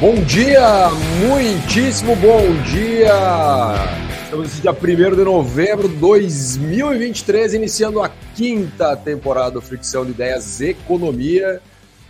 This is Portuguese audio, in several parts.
Bom dia, muitíssimo bom dia! Estamos nesse dia 1 de novembro de 2023, iniciando a quinta temporada do Fricção de Ideias Economia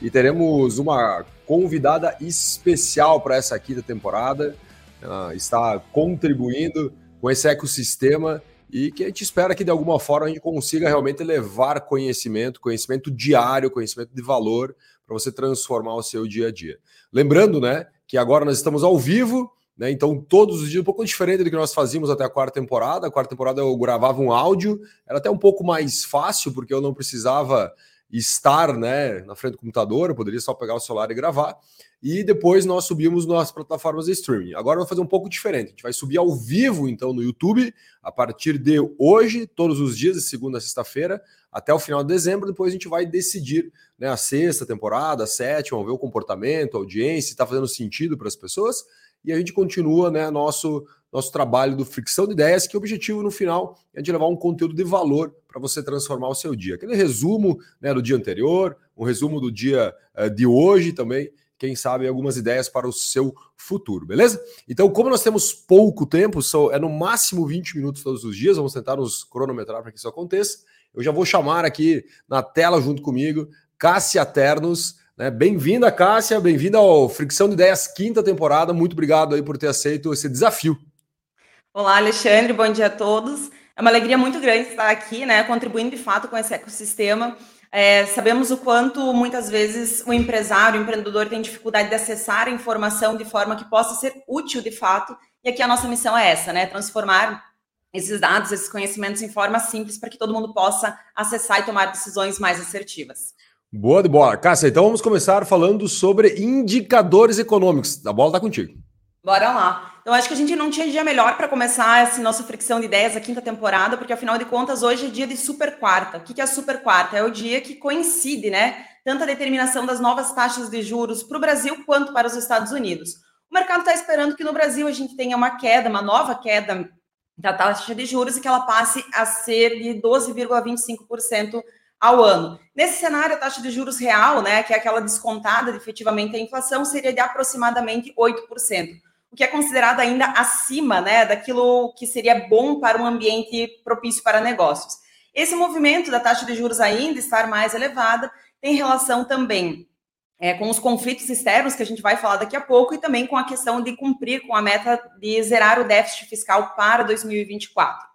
e teremos uma convidada especial para essa quinta temporada. Ela está contribuindo com esse ecossistema e que a gente espera que de alguma forma a gente consiga realmente levar conhecimento, conhecimento diário, conhecimento de valor para você transformar o seu dia a dia. Lembrando, né, que agora nós estamos ao vivo, né? Então, todos os dias, um pouco diferente do que nós fazíamos até a quarta temporada. A quarta temporada eu gravava um áudio, era até um pouco mais fácil, porque eu não precisava estar né, na frente do computador, eu poderia só pegar o celular e gravar. E depois nós subimos nas plataformas de streaming. Agora vamos fazer um pouco diferente. A gente vai subir ao vivo, então, no YouTube, a partir de hoje, todos os dias, de segunda a sexta-feira, até o final de dezembro. Depois a gente vai decidir né, a sexta temporada, a sétima, ver o comportamento, a audiência, se está fazendo sentido para as pessoas. E a gente continua né, nosso, nosso trabalho do Fricção de Ideias, que o objetivo no final é de levar um conteúdo de valor para você transformar o seu dia. Aquele resumo né, do dia anterior, um resumo do dia uh, de hoje também, quem sabe algumas ideias para o seu futuro, beleza? Então, como nós temos pouco tempo, são, é no máximo 20 minutos todos os dias, vamos tentar nos cronometrar para que isso aconteça. Eu já vou chamar aqui na tela junto comigo Cássia Ternos. Né? Bem-vinda, Cássia, bem-vinda ao Fricção de Ideias, quinta temporada. Muito obrigado aí por ter aceito esse desafio. Olá, Alexandre, bom dia a todos. É uma alegria muito grande estar aqui, né, contribuindo de fato com esse ecossistema. É, sabemos o quanto muitas vezes o empresário, o empreendedor tem dificuldade de acessar a informação de forma que possa ser útil de fato. E aqui a nossa missão é essa, né? Transformar esses dados, esses conhecimentos em forma simples para que todo mundo possa acessar e tomar decisões mais assertivas. Boa de bola. Cássia, então vamos começar falando sobre indicadores econômicos. A bola está contigo. Bora lá. Então, acho que a gente não tinha dia melhor para começar essa nossa fricção de ideias, a quinta temporada, porque afinal de contas, hoje é dia de super quarta. O que é a super quarta? É o dia que coincide, né? Tanto a determinação das novas taxas de juros para o Brasil quanto para os Estados Unidos. O mercado está esperando que no Brasil a gente tenha uma queda, uma nova queda da taxa de juros e que ela passe a ser de 12,25% ao ano. Nesse cenário, a taxa de juros real, né, que é aquela descontada de, efetivamente a inflação, seria de aproximadamente 8% o que é considerado ainda acima né, daquilo que seria bom para um ambiente propício para negócios. Esse movimento da taxa de juros ainda estar mais elevada tem relação também é, com os conflitos externos, que a gente vai falar daqui a pouco, e também com a questão de cumprir com a meta de zerar o déficit fiscal para 2024.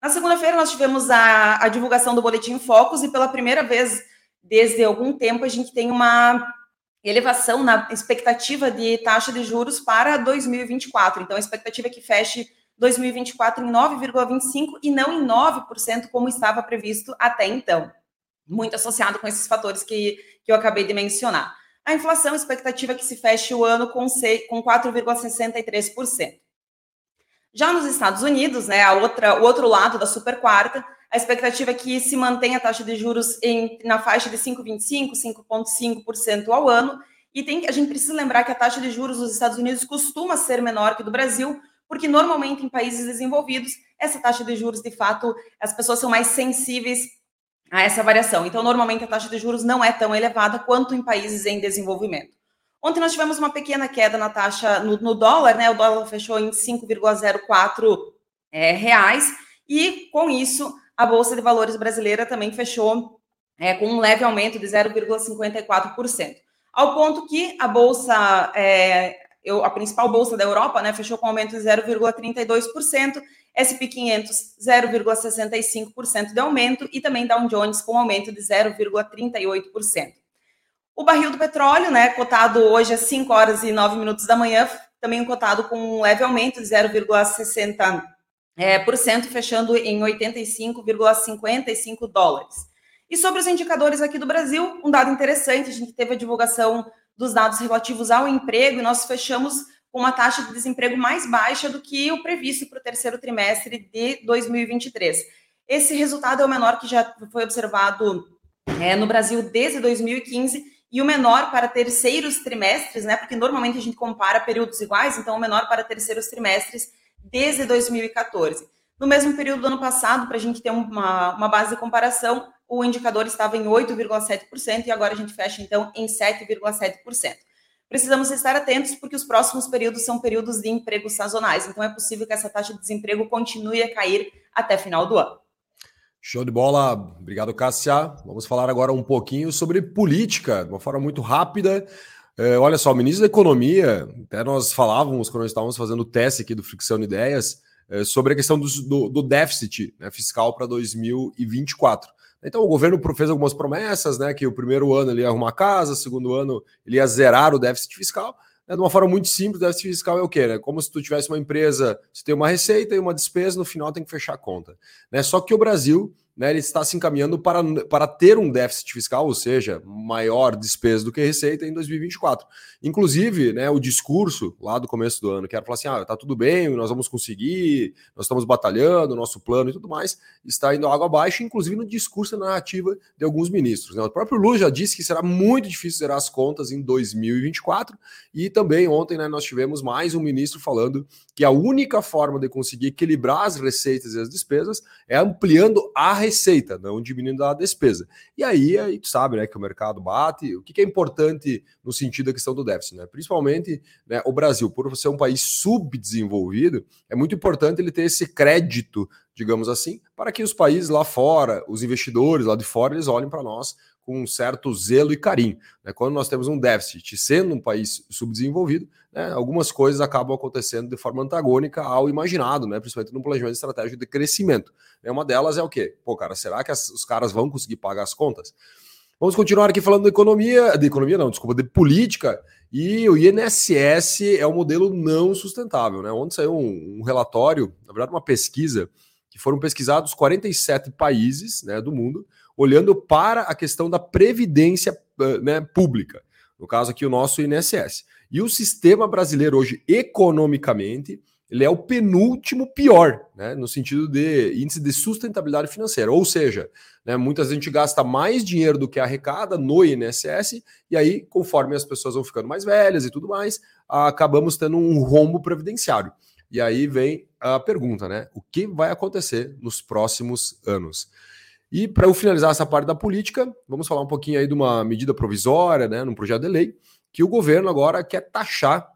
Na segunda-feira, nós tivemos a, a divulgação do Boletim Focus, e pela primeira vez desde algum tempo, a gente tem uma elevação na expectativa de taxa de juros para 2024. Então, a expectativa é que feche 2024 em 9,25% e não em 9%, como estava previsto até então. Muito associado com esses fatores que, que eu acabei de mencionar. A inflação, expectativa é que se feche o ano com, com 4,63%. Já nos Estados Unidos, né, a outra, o outro lado da super quarta, a expectativa é que se mantenha a taxa de juros em, na faixa de 5,25%, 5,5% ao ano. E tem, a gente precisa lembrar que a taxa de juros dos Estados Unidos costuma ser menor que do Brasil, porque normalmente em países desenvolvidos, essa taxa de juros, de fato, as pessoas são mais sensíveis a essa variação. Então, normalmente a taxa de juros não é tão elevada quanto em países em desenvolvimento. Ontem nós tivemos uma pequena queda na taxa no, no dólar, né? O dólar fechou em 5,04 é, reais, e com isso a Bolsa de Valores brasileira também fechou é, com um leve aumento de 0,54%. Ao ponto que a Bolsa, é, eu, a principal Bolsa da Europa, né, fechou com aumento de 0,32%, SP500 0,65% de aumento e também Dow Jones com aumento de 0,38%. O barril do petróleo, né, cotado hoje às 5 horas e 9 minutos da manhã, também cotado com um leve aumento de 0,60% é, por cento, fechando em 85,55 dólares. E sobre os indicadores aqui do Brasil, um dado interessante, a gente teve a divulgação dos dados relativos ao emprego e nós fechamos com uma taxa de desemprego mais baixa do que o previsto para o terceiro trimestre de 2023. Esse resultado é o menor que já foi observado é, no Brasil desde 2015 e o menor para terceiros trimestres, né? Porque normalmente a gente compara períodos iguais, então o menor para terceiros trimestres desde 2014. No mesmo período do ano passado, para a gente ter uma, uma base de comparação, o indicador estava em 8,7% e agora a gente fecha então em 7,7%. precisamos estar atentos porque os próximos períodos são períodos de emprego sazonais. Então é possível que essa taxa de desemprego continue a cair até final do ano. Show de bola, obrigado, Cássia. Vamos falar agora um pouquinho sobre política, de uma forma muito rápida. É, olha só, o ministro da Economia, até nós falávamos quando nós estávamos fazendo o teste aqui do Fricção de Ideias, é, sobre a questão do, do, do déficit né, fiscal para 2024. Então o governo fez algumas promessas, né? Que o primeiro ano ele ia arrumar casa, segundo ano ele ia zerar o déficit fiscal. Né, de uma forma muito simples, o déficit fiscal é o quê? Né? Como se tu tivesse uma empresa, você tem uma receita e uma despesa, no final tem que fechar a conta. Né? Só que o Brasil né, ele está se encaminhando para, para ter um déficit fiscal, ou seja, maior despesa do que receita em 2024. Inclusive, né, o discurso lá do começo do ano, que era falar assim: ah, tá tudo bem, nós vamos conseguir, nós estamos batalhando, nosso plano e tudo mais, está indo água abaixo, inclusive no discurso e narrativa de alguns ministros. Né? O próprio Lula já disse que será muito difícil zerar as contas em 2024, e também ontem né, nós tivemos mais um ministro falando que a única forma de conseguir equilibrar as receitas e as despesas é ampliando a receita, não diminuindo a despesa. E aí, aí tu sabe, né, que o mercado bate. O que, que é importante no sentido da questão do déficit, né? Principalmente, né, o Brasil, por ser um país subdesenvolvido, é muito importante ele ter esse crédito, digamos assim, para que os países lá fora, os investidores lá de fora, eles olhem para nós com um certo zelo e carinho. Né? Quando nós temos um déficit, sendo um país subdesenvolvido, né, algumas coisas acabam acontecendo de forma antagônica ao imaginado, né, principalmente no planejamento estratégico de crescimento. Né, uma delas é o quê? Pô, cara, será que as, os caras vão conseguir pagar as contas? Vamos continuar aqui falando de economia, de economia não, desculpa, de política, e o INSS é um modelo não sustentável. Né? Ontem saiu um, um relatório, na verdade uma pesquisa, que foram pesquisados 47 países né, do mundo, olhando para a questão da previdência né, pública, no caso aqui o nosso INSS. E o sistema brasileiro hoje, economicamente, ele é o penúltimo pior, né, no sentido de índice de sustentabilidade financeira. Ou seja, né, muitas a gente gasta mais dinheiro do que arrecada no INSS, e aí, conforme as pessoas vão ficando mais velhas e tudo mais, acabamos tendo um rombo previdenciário. E aí vem a pergunta, né? O que vai acontecer nos próximos anos? E para eu finalizar essa parte da política, vamos falar um pouquinho aí de uma medida provisória, né, num projeto de lei, que o governo agora quer taxar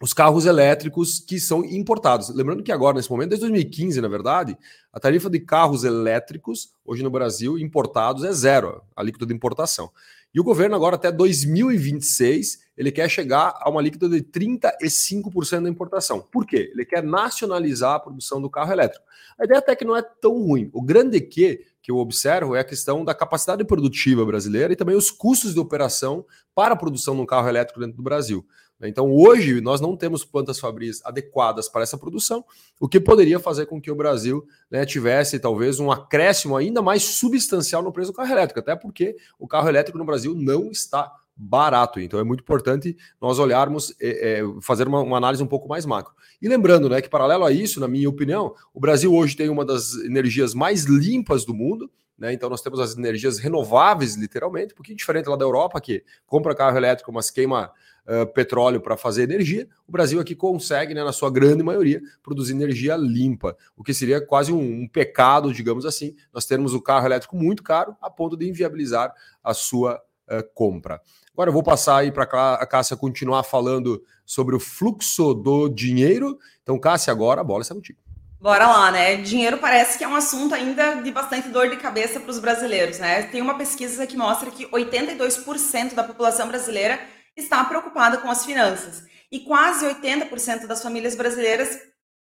os carros elétricos que são importados. Lembrando que agora, nesse momento, desde 2015, na verdade, a tarifa de carros elétricos, hoje no Brasil, importados é zero, a alíquota de importação. E o governo agora, até 2026, ele quer chegar a uma alíquota de 35% da importação. Por quê? Ele quer nacionalizar a produção do carro elétrico. A ideia até que não é tão ruim. O grande que que eu observo é a questão da capacidade produtiva brasileira e também os custos de operação para a produção de um carro elétrico dentro do Brasil. Então, hoje, nós não temos plantas fabris adequadas para essa produção, o que poderia fazer com que o Brasil né, tivesse talvez um acréscimo ainda mais substancial no preço do carro elétrico, até porque o carro elétrico no Brasil não está barato. Então é muito importante nós olharmos, é, é, fazer uma, uma, análise um pouco mais macro. E lembrando, né, que paralelo a isso, na minha opinião, o Brasil hoje tem uma das energias mais limpas do mundo. Né, então nós temos as energias renováveis, literalmente, um pouquinho diferente lá da Europa, que compra carro elétrico, mas queima uh, petróleo para fazer energia. O Brasil aqui consegue, né, na sua grande maioria, produzir energia limpa, o que seria quase um, um pecado, digamos assim, nós termos o carro elétrico muito caro a ponto de inviabilizar a sua compra. Agora eu vou passar aí para a Cássia continuar falando sobre o fluxo do dinheiro. Então, Cássia, agora a bola está contigo. Bora lá, né? Dinheiro parece que é um assunto ainda de bastante dor de cabeça para os brasileiros, né? Tem uma pesquisa que mostra que 82% da população brasileira está preocupada com as finanças e quase 80% das famílias brasileiras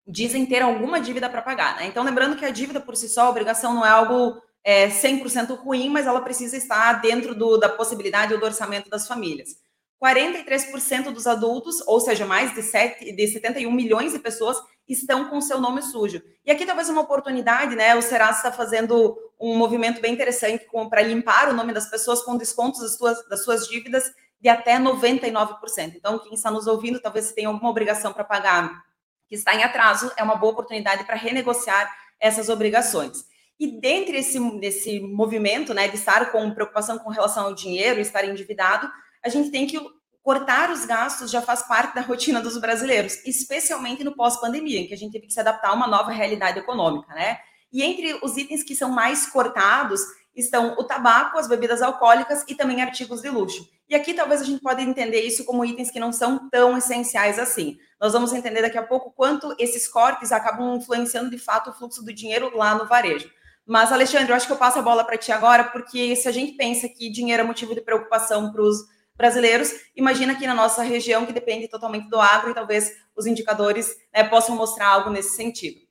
dizem ter alguma dívida para pagar, né? Então, lembrando que a dívida por si só, a obrigação não é algo é, 100% ruim, mas ela precisa estar dentro do, da possibilidade ou do orçamento das famílias. 43% dos adultos, ou seja, mais de, 7, de 71 milhões de pessoas, estão com seu nome sujo. E aqui talvez uma oportunidade, né? O Serasa está fazendo um movimento bem interessante para limpar o nome das pessoas com descontos das suas, das suas dívidas de até 99%. Então, quem está nos ouvindo, talvez se tenha alguma obrigação para pagar que está em atraso, é uma boa oportunidade para renegociar essas obrigações. E dentre esse, desse movimento, né, de estar com preocupação com relação ao dinheiro, estar endividado, a gente tem que cortar os gastos já faz parte da rotina dos brasileiros, especialmente no pós-pandemia, em que a gente teve que se adaptar a uma nova realidade econômica, né? E entre os itens que são mais cortados estão o tabaco, as bebidas alcoólicas e também artigos de luxo. E aqui talvez a gente pode entender isso como itens que não são tão essenciais assim. Nós vamos entender daqui a pouco quanto esses cortes acabam influenciando de fato o fluxo do dinheiro lá no varejo. Mas, Alexandre, eu acho que eu passo a bola para ti agora, porque se a gente pensa que dinheiro é motivo de preocupação para os brasileiros, imagina aqui na nossa região, que depende totalmente do agro, e talvez os indicadores né, possam mostrar algo nesse sentido.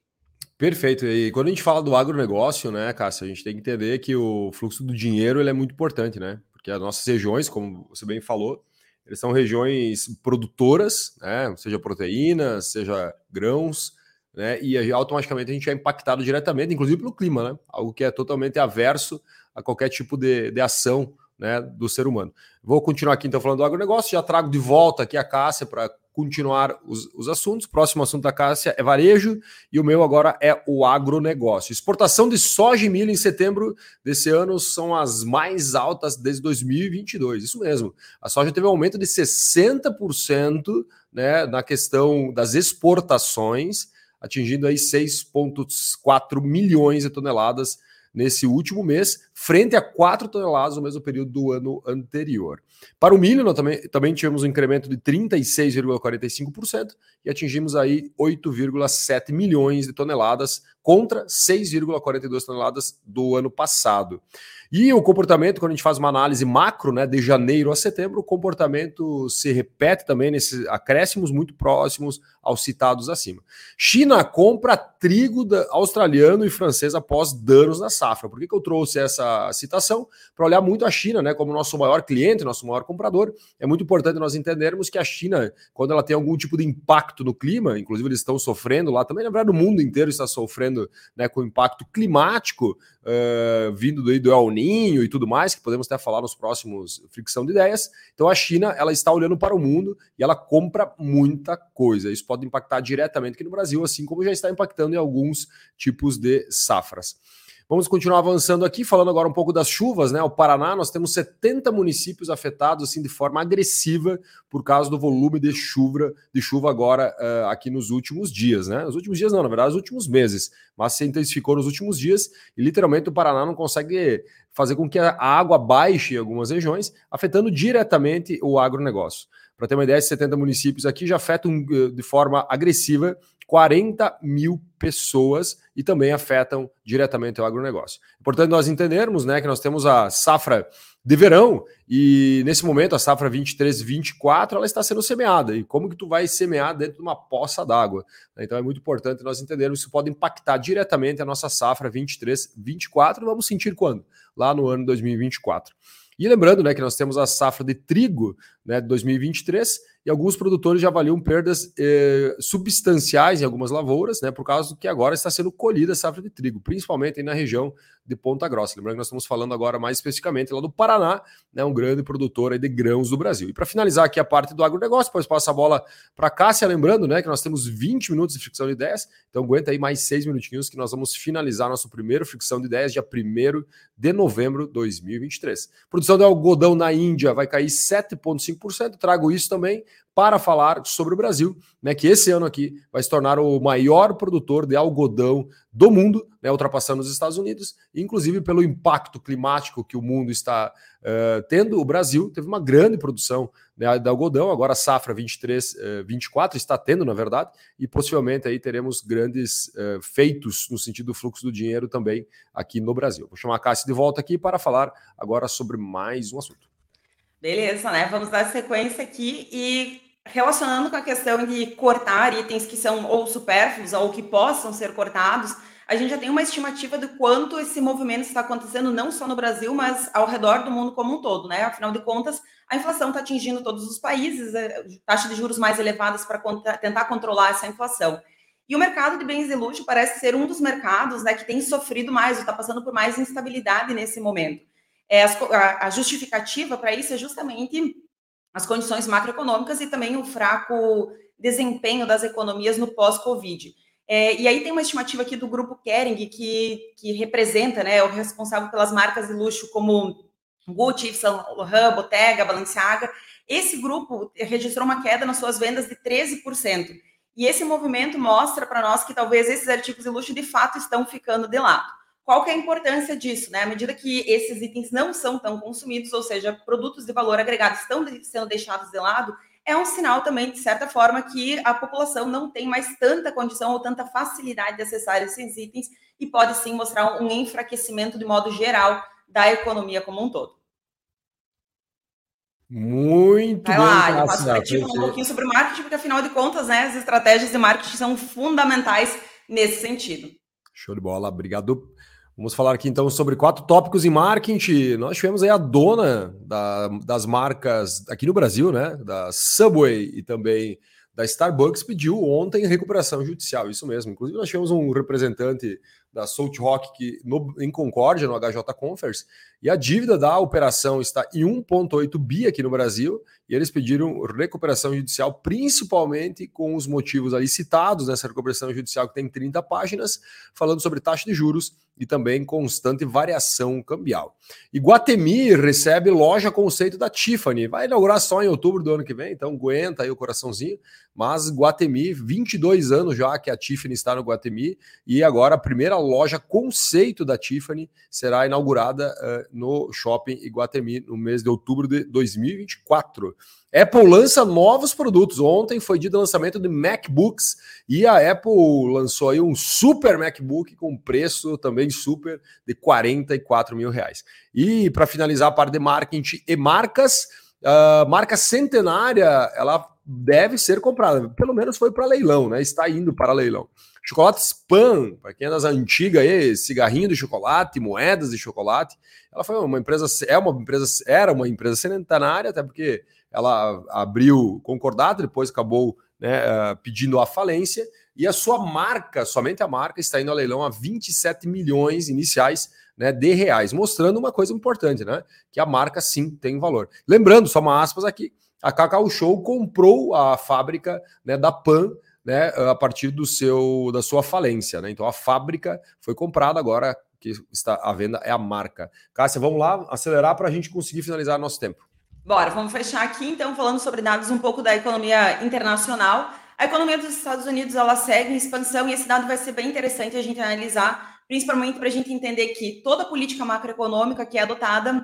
Perfeito. E quando a gente fala do agronegócio, né, Cássia, a gente tem que entender que o fluxo do dinheiro ele é muito importante, né? Porque as nossas regiões, como você bem falou, eles são regiões produtoras, né? Seja proteína, seja grãos, né? E automaticamente a gente é impactado diretamente, inclusive pelo clima, né? Algo que é totalmente averso a qualquer tipo de, de ação né, do ser humano. Vou continuar aqui então falando do agronegócio, já trago de volta aqui a Cássia para continuar os, os assuntos. Próximo assunto da Cássia é varejo e o meu agora é o agronegócio. Exportação de soja e milho em setembro desse ano são as mais altas desde 2022. Isso mesmo. A soja teve um aumento de 60% né, na questão das exportações, atingindo aí 6,4 milhões de toneladas nesse último mês, frente a 4 toneladas no mesmo período do ano anterior. Para o milho, nós também, também tivemos um incremento de 36,45% e atingimos aí 8,7 milhões de toneladas contra 6,42 toneladas do ano passado. E o comportamento, quando a gente faz uma análise macro, né, de janeiro a setembro, o comportamento se repete também nesses acréscimos muito próximos aos citados acima. China compra trigo australiano e francês após danos na safra. Por que, que eu trouxe essa citação? Para olhar muito a China, né, como nosso maior cliente, nosso maior comprador. É muito importante nós entendermos que a China, quando ela tem algum tipo de impacto no clima, inclusive eles estão sofrendo lá também, na verdade, o mundo inteiro está sofrendo né, com impacto climático uh, vindo do, do El Ninho e tudo mais, que podemos até falar nos próximos Fricção de Ideias. Então a China ela está olhando para o mundo e ela compra muita coisa. Isso pode impactar diretamente aqui no Brasil, assim como já está impactando em alguns tipos de safras. Vamos continuar avançando aqui, falando agora um pouco das chuvas, né? O Paraná, nós temos 70 municípios afetados assim de forma agressiva por causa do volume de chuva, de chuva agora uh, aqui nos últimos dias, né? Os últimos dias não, na verdade, os últimos meses, mas se intensificou nos últimos dias e literalmente o Paraná não consegue fazer com que a água baixe em algumas regiões, afetando diretamente o agronegócio. Para ter uma ideia, 70 municípios aqui já afetam eh, de forma agressiva 40 mil pessoas e também afetam diretamente o agronegócio. Importante nós entendermos né, que nós temos a safra de verão e nesse momento a safra 23-24 ela está sendo semeada. E como que tu vai semear dentro de uma poça d'água? Então é muito importante nós entendermos que isso pode impactar diretamente a nossa safra 23-24. Vamos sentir quando? Lá no ano 2024. E lembrando né, que nós temos a safra de trigo né, de 2023 e alguns produtores já avaliam perdas eh, substanciais em algumas lavouras, né, por causa que agora está sendo colhida a safra de trigo, principalmente na região de Ponta Grossa. Lembrando que nós estamos falando agora mais especificamente lá do Paraná, né, um grande produtor de grãos do Brasil. E para finalizar aqui a parte do agronegócio, depois passa a bola para Cássia, lembrando né, que nós temos 20 minutos de fricção de ideias, então aguenta aí mais seis minutinhos que nós vamos finalizar nosso primeiro fricção de ideias, dia 1 de novembro de 2023. Produção de algodão na Índia vai cair 7,5%, trago isso também para falar sobre o Brasil, né, que esse ano aqui vai se tornar o maior produtor de algodão do mundo, né, ultrapassando os Estados Unidos, inclusive pelo impacto climático que o mundo está uh, tendo, o Brasil teve uma grande produção né, de algodão, agora a safra 23, uh, 24 está tendo, na verdade, e possivelmente aí teremos grandes uh, feitos no sentido do fluxo do dinheiro também aqui no Brasil. Vou chamar a Cássia de volta aqui para falar agora sobre mais um assunto. Beleza, né? Vamos dar sequência aqui e relacionando com a questão de cortar itens que são ou supérfluos ou que possam ser cortados, a gente já tem uma estimativa do quanto esse movimento está acontecendo não só no Brasil, mas ao redor do mundo como um todo, né? Afinal de contas, a inflação está atingindo todos os países, é, taxa de juros mais elevadas para tentar controlar essa inflação. E o mercado de bens de luxo parece ser um dos mercados né, que tem sofrido mais, está passando por mais instabilidade nesse momento. É, a, a justificativa para isso é justamente as condições macroeconômicas e também o fraco desempenho das economias no pós-Covid. É, e aí tem uma estimativa aqui do grupo Kering, que, que representa, né, o responsável pelas marcas de luxo como Gucci, Yves Saint Laurent, Bottega, Balenciaga. Esse grupo registrou uma queda nas suas vendas de 13%. E esse movimento mostra para nós que talvez esses artigos de luxo de fato estão ficando de lado. Qual que é a importância disso, né? À medida que esses itens não são tão consumidos, ou seja, produtos de valor agregado estão sendo deixados de lado, é um sinal também, de certa forma, que a população não tem mais tanta condição ou tanta facilidade de acessar esses itens e pode sim mostrar um enfraquecimento de modo geral da economia como um todo. Muito Vai bem, lá, eu para ti um pouquinho sobre marketing, porque afinal de contas, né, as estratégias de marketing são fundamentais nesse sentido. Show de bola, obrigado Vamos falar aqui então sobre quatro tópicos em marketing. Nós tivemos aí a dona da, das marcas aqui no Brasil, né? Da Subway e também da Starbucks, pediu ontem recuperação judicial. Isso mesmo. Inclusive, nós tivemos um representante da Salt Rock que, no, em Concórdia, no HJ Conference, e a dívida da operação está em 1,8 bi aqui no Brasil, e eles pediram recuperação judicial, principalmente com os motivos ali citados nessa recuperação judicial, que tem 30 páginas, falando sobre taxa de juros e também constante variação cambial. E recebe loja conceito da Tiffany. Vai inaugurar só em outubro do ano que vem, então aguenta aí o coraçãozinho. Mas Guatemi, 22 anos já que a Tiffany está no Guatemi, e agora a primeira loja conceito da Tiffany será inaugurada uh, no shopping Iguatemi no mês de outubro de 2024. Apple lança novos produtos. Ontem foi dia de lançamento de MacBooks e a Apple lançou aí um super MacBook com preço também super de 44 mil reais. E para finalizar a parte de marketing e marcas, a marca centenária ela deve ser comprada. Pelo menos foi para leilão, né? Está indo para leilão. Chocolate Spam, para quem é das antigas aí, cigarrinho de chocolate, moedas de chocolate. Ela foi uma empresa, é uma empresa, era uma empresa centenária, até porque ela abriu concordado, depois acabou né, uh, pedindo a falência, e a sua marca, somente a marca, está indo a leilão a 27 milhões iniciais né, de reais, mostrando uma coisa importante, né? Que a marca sim tem valor. Lembrando, só uma aspas aqui, a Cacau Show comprou a fábrica né, da Pan né, a partir do seu da sua falência. Né? Então a fábrica foi comprada agora que está à venda é a marca. Cássia, vamos lá acelerar para a gente conseguir finalizar nosso tempo. Bora, vamos fechar aqui então falando sobre dados um pouco da economia internacional. A economia dos Estados Unidos ela segue em expansão e esse dado vai ser bem interessante a gente analisar, principalmente para a gente entender que toda política macroeconômica que é adotada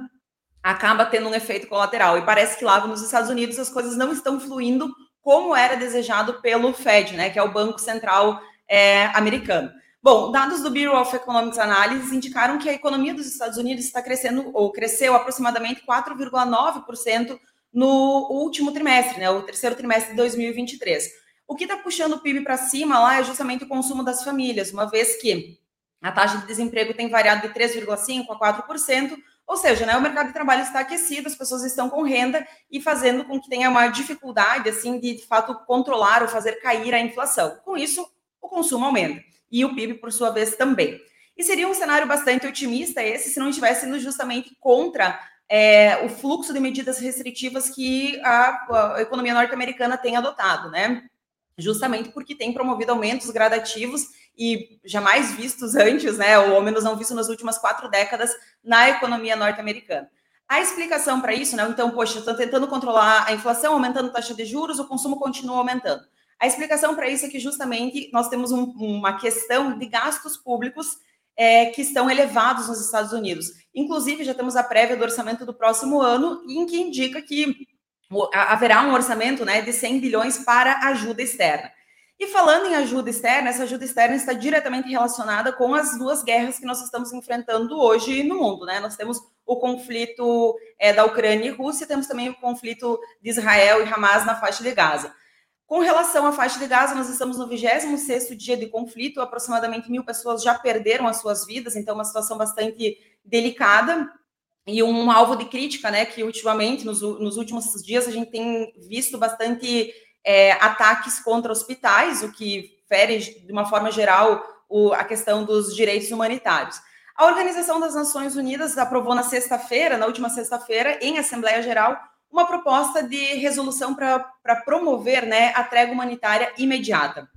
acaba tendo um efeito colateral. E parece que lá nos Estados Unidos as coisas não estão fluindo como era desejado pelo Fed, né, que é o Banco Central é, americano. Bom, dados do Bureau of Economic Analysis indicaram que a economia dos Estados Unidos está crescendo, ou cresceu aproximadamente 4,9% no último trimestre, né, o terceiro trimestre de 2023. O que está puxando o PIB para cima lá é justamente o consumo das famílias, uma vez que a taxa de desemprego tem variado de 3,5% a 4%, ou seja, né, o mercado de trabalho está aquecido, as pessoas estão com renda e fazendo com que tenha uma dificuldade assim de, de fato controlar ou fazer cair a inflação. Com isso, o consumo aumenta e o PIB, por sua vez, também. E seria um cenário bastante otimista esse se não estivesse indo justamente contra é, o fluxo de medidas restritivas que a, a economia norte-americana tem adotado, né? Justamente porque tem promovido aumentos gradativos e jamais vistos antes, né? Ou menos não vistos nas últimas quatro décadas na economia norte-americana. A explicação para isso, né? Então, poxa, estão tentando controlar a inflação, aumentando a taxa de juros, o consumo continua aumentando. A explicação para isso é que justamente nós temos um, uma questão de gastos públicos é, que estão elevados nos Estados Unidos. Inclusive, já temos a prévia do orçamento do próximo ano, em que indica que haverá um orçamento né, de 100 bilhões para ajuda externa. E falando em ajuda externa, essa ajuda externa está diretamente relacionada com as duas guerras que nós estamos enfrentando hoje no mundo. Né? Nós temos o conflito é, da Ucrânia e Rússia, temos também o conflito de Israel e Hamas na faixa de Gaza. Com relação à faixa de Gaza, nós estamos no 26º dia de conflito, aproximadamente mil pessoas já perderam as suas vidas, então uma situação bastante delicada e um alvo de crítica, né, que ultimamente, nos, nos últimos dias, a gente tem visto bastante é, ataques contra hospitais, o que fere, de uma forma geral, o, a questão dos direitos humanitários. A Organização das Nações Unidas aprovou na sexta-feira, na última sexta-feira, em Assembleia Geral, uma proposta de resolução para promover né, a trégua humanitária imediata.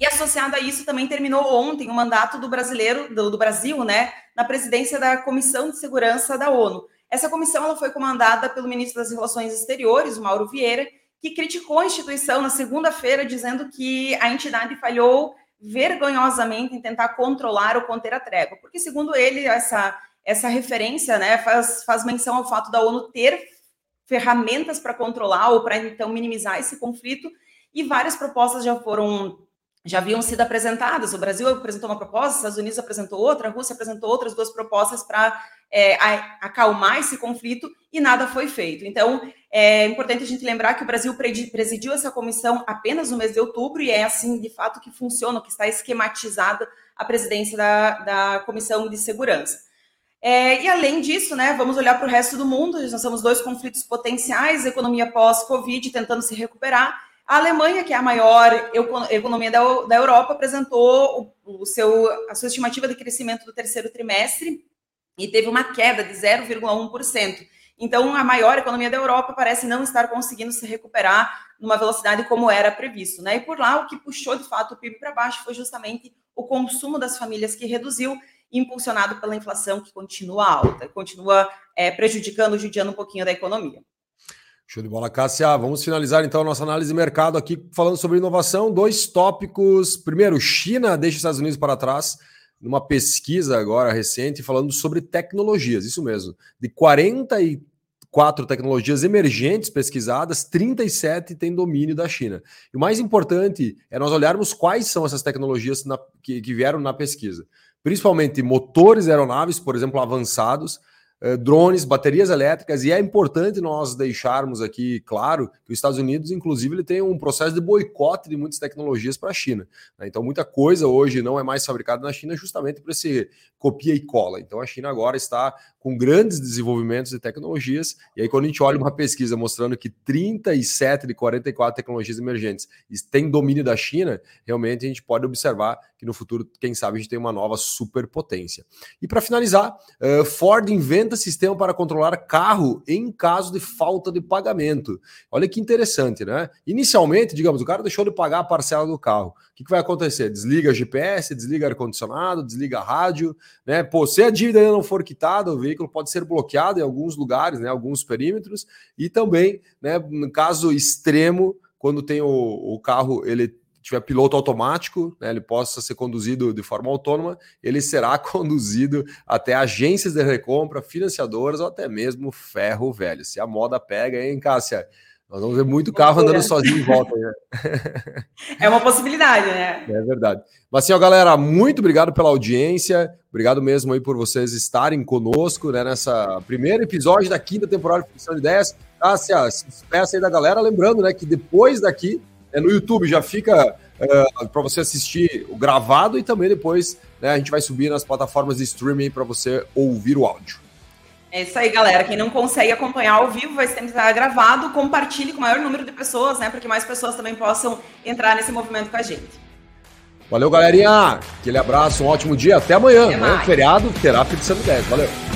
E associado a isso também terminou ontem o mandato do brasileiro do, do, Brasil, né, na presidência da Comissão de Segurança da ONU. Essa comissão ela foi comandada pelo ministro das Relações Exteriores, Mauro Vieira, que criticou a instituição na segunda-feira, dizendo que a entidade falhou vergonhosamente em tentar controlar ou conter a trégua, porque segundo ele essa essa referência, né, faz, faz menção ao fato da ONU ter ferramentas para controlar ou para então minimizar esse conflito. E várias propostas já foram já haviam sido apresentadas. O Brasil apresentou uma proposta, os Estados Unidos apresentou outra, a Rússia apresentou outras duas propostas para é, acalmar esse conflito e nada foi feito. Então, é importante a gente lembrar que o Brasil presidiu essa comissão apenas no mês de outubro e é assim, de fato, que funciona, que está esquematizada a presidência da, da Comissão de Segurança. É, e além disso, né, vamos olhar para o resto do mundo. Nós temos dois conflitos potenciais: economia pós-Covid tentando se recuperar. A Alemanha, que é a maior economia da, da Europa, apresentou o, o seu, a sua estimativa de crescimento do terceiro trimestre e teve uma queda de 0,1%. Então, a maior economia da Europa parece não estar conseguindo se recuperar numa velocidade como era previsto. Né? E por lá, o que puxou de fato o PIB para baixo foi justamente o consumo das famílias que reduziu impulsionado pela inflação que continua alta, continua é, prejudicando, judiando um pouquinho da economia. Show de bola, Cássia. Vamos finalizar então a nossa análise de mercado aqui falando sobre inovação. Dois tópicos. Primeiro, China deixa os Estados Unidos para trás numa pesquisa agora recente falando sobre tecnologias. Isso mesmo. De 44 tecnologias emergentes pesquisadas, 37 têm domínio da China. E o mais importante é nós olharmos quais são essas tecnologias na, que, que vieram na pesquisa principalmente motores aeronaves, por exemplo, avançados, drones, baterias elétricas, e é importante nós deixarmos aqui claro que os Estados Unidos, inclusive, ele tem um processo de boicote de muitas tecnologias para a China. Né? Então, muita coisa hoje não é mais fabricada na China justamente por esse copia e cola. Então, a China agora está com grandes desenvolvimentos de tecnologias, e aí quando a gente olha uma pesquisa mostrando que 37 de 44 tecnologias emergentes têm domínio da China, realmente a gente pode observar que no futuro, quem sabe, a gente tem uma nova superpotência. E para finalizar, uh, Ford inventa sistema para controlar carro em caso de falta de pagamento. Olha que interessante, né? Inicialmente, digamos, o cara deixou de pagar a parcela do carro. Que, que vai acontecer? Desliga GPS, desliga ar-condicionado, desliga rádio, né? Pô, se a dívida ainda não for quitada, o veículo pode ser bloqueado em alguns lugares, né? Alguns perímetros, e também, né, no caso extremo, quando tem o, o carro, ele tiver piloto automático, né, ele possa ser conduzido de forma autônoma, ele será conduzido até agências de recompra, financiadoras ou até mesmo ferro velho. Se a moda pega, hein, Cássia? Nós vamos ver muito carro andando sozinho em volta. Né? É uma possibilidade, né? É verdade. Mas assim, ó, galera, muito obrigado pela audiência. Obrigado mesmo aí por vocês estarem conosco né, nessa primeiro episódio da quinta temporada de Ficção de Ideias. Cássia, se despeça aí da galera. Lembrando né, que depois daqui é, no YouTube já fica uh, para você assistir o gravado e também depois né, a gente vai subir nas plataformas de streaming para você ouvir o áudio. É isso aí, galera. Quem não consegue acompanhar ao vivo vai sempre estar gravado. Compartilhe com o maior número de pessoas, né? Para que mais pessoas também possam entrar nesse movimento com a gente. Valeu, galerinha. Aquele abraço, um ótimo dia. Até amanhã. Até né? Feriado terá Fixando 10. Valeu.